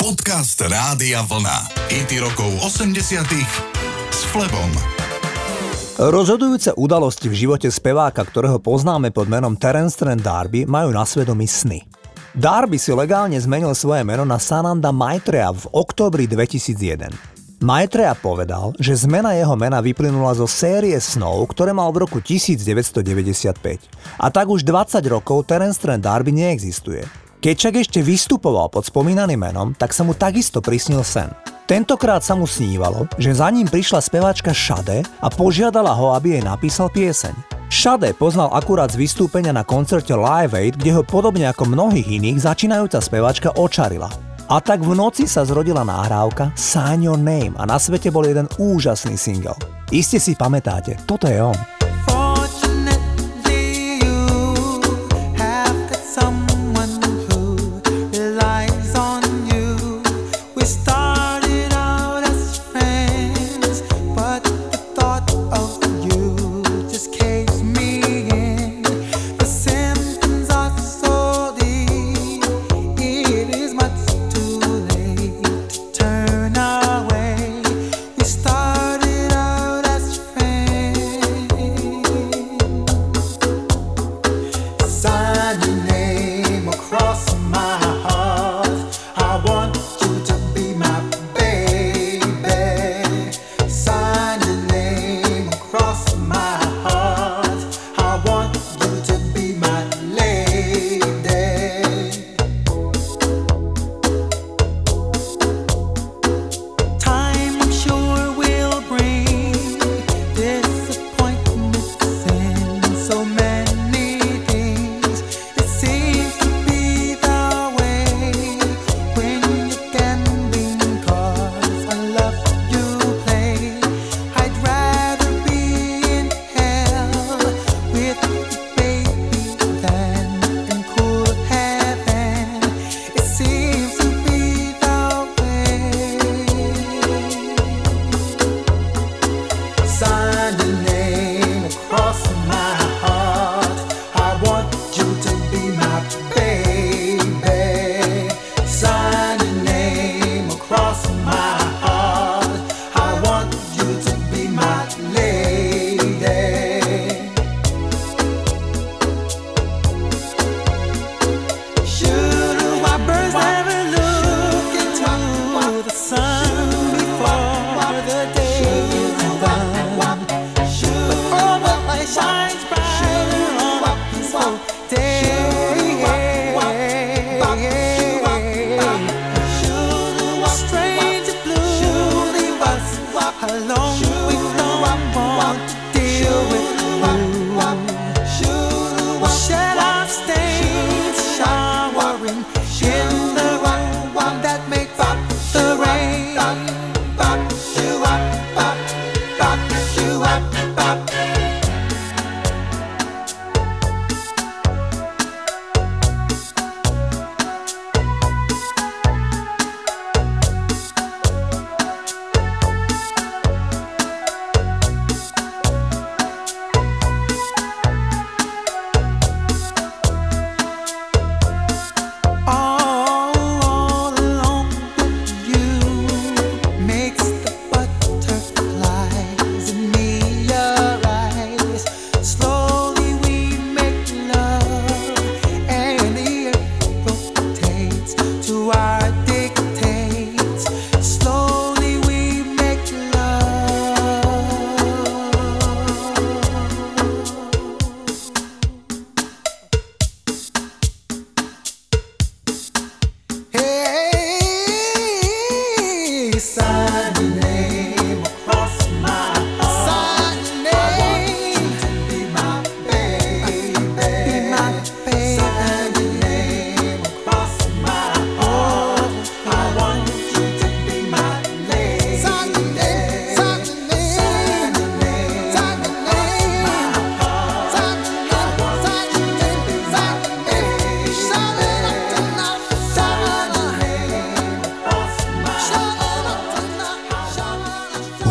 Podcast Rádia Vlna. IT rokov 80 s Flebom. Rozhodujúce udalosti v živote speváka, ktorého poznáme pod menom Terence Trent Darby, majú na svedomí sny. Darby si legálne zmenil svoje meno na Sananda Maitreya v októbri 2001. Maitreya povedal, že zmena jeho mena vyplynula zo série snov, ktoré mal v roku 1995. A tak už 20 rokov Terence Trent D'Arby neexistuje. Keď však ešte vystupoval pod spomínaným menom, tak sa mu takisto prisnil sen. Tentokrát sa mu snívalo, že za ním prišla speváčka Shade a požiadala ho, aby jej napísal pieseň. Shade poznal akurát z vystúpenia na koncerte Live Aid, kde ho podobne ako mnohých iných začínajúca speváčka očarila. A tak v noci sa zrodila nahrávka Sign Your Name a na svete bol jeden úžasný single. Iste si pamätáte, toto je on.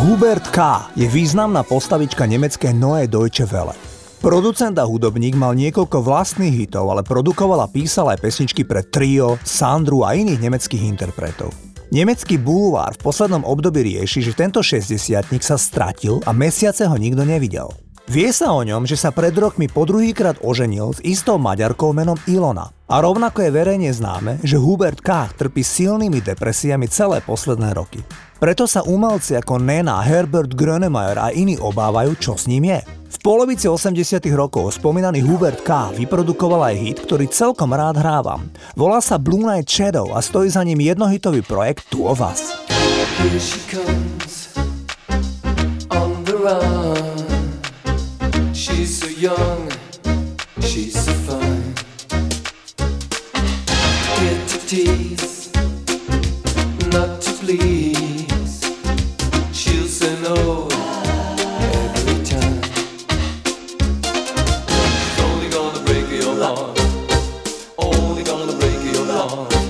Hubert K. je významná postavička nemecké Neue Deutsche Welle. Producent a hudobník mal niekoľko vlastných hitov, ale produkoval a písal aj pesničky pre Trio, Sandru a iných nemeckých interpretov. Nemecký bulvár v poslednom období rieši, že tento 60 sa stratil a mesiace ho nikto nevidel. Vie sa o ňom, že sa pred rokmi po druhýkrát oženil s istou Maďarkou menom Ilona. A rovnako je verejne známe, že Hubert K. trpí silnými depresiami celé posledné roky. Preto sa umelci ako Nena, Herbert Grönemeyer a iní obávajú, čo s ním je. V polovici 80 rokov spomínaný Hubert K. vyprodukoval aj hit, ktorý celkom rád hrávam. Volá sa Blue Night Shadow a stojí za ním jednohitový projekt Two of Us. Here she comes on the run. young, she's so fine. Here to tease, not to please. She'll say no every time. She's only gonna break your heart. Only gonna break your heart.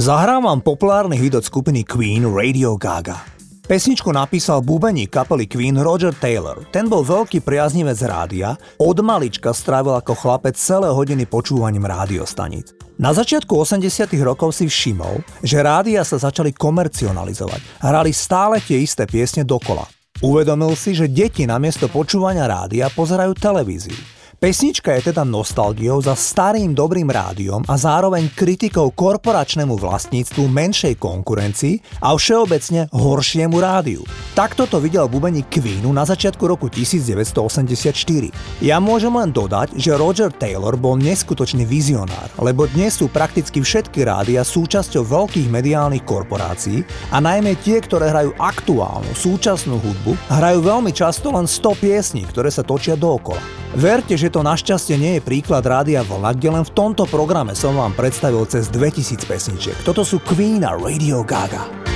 Zahrávam populárny hit od skupiny Queen Radio Gaga. Pesničku napísal bubeník kapely Queen Roger Taylor. Ten bol veľký priaznivec rádia, od malička strávil ako chlapec celé hodiny počúvaním rádiostaníc. Na začiatku 80 rokov si všimol, že rádia sa začali komercionalizovať. Hrali stále tie isté piesne dokola. Uvedomil si, že deti namiesto počúvania rádia pozerajú televíziu. Pesnička je teda nostalgiou za starým dobrým rádiom a zároveň kritikou korporačnému vlastníctvu menšej konkurencii a všeobecne horšiemu rádiu. Takto to videl bubeník Queenu na začiatku roku 1984. Ja môžem len dodať, že Roger Taylor bol neskutočný vizionár, lebo dnes sú prakticky všetky rádia súčasťou veľkých mediálnych korporácií a najmä tie, ktoré hrajú aktuálnu, súčasnú hudbu, hrajú veľmi často len 100 piesní, ktoré sa točia dookola. Verte, že to našťastie nie je príklad Rádia Vlna, kde len v tomto programe som vám predstavil cez 2000 pesničiek. Toto sú Queen a Radio Gaga.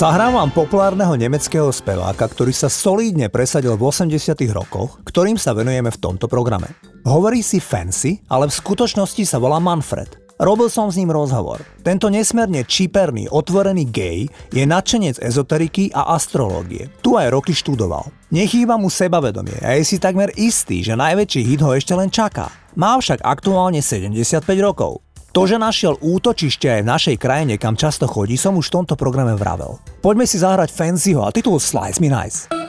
Zahrávam populárneho nemeckého speváka, ktorý sa solídne presadil v 80 rokoch, ktorým sa venujeme v tomto programe. Hovorí si Fancy, ale v skutočnosti sa volá Manfred. Robil som s ním rozhovor. Tento nesmierne čiperný, otvorený gej je nadšenec ezoteriky a astrológie. Tu aj roky študoval. Nechýba mu sebavedomie a je si takmer istý, že najväčší hit ho ešte len čaká. Má však aktuálne 75 rokov. To, že našiel útočište aj v našej krajine, kam často chodí, som už v tomto programe vravel. Poďme si zahrať Fancyho a titul Slice Me Nice.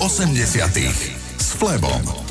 80 s Flebom.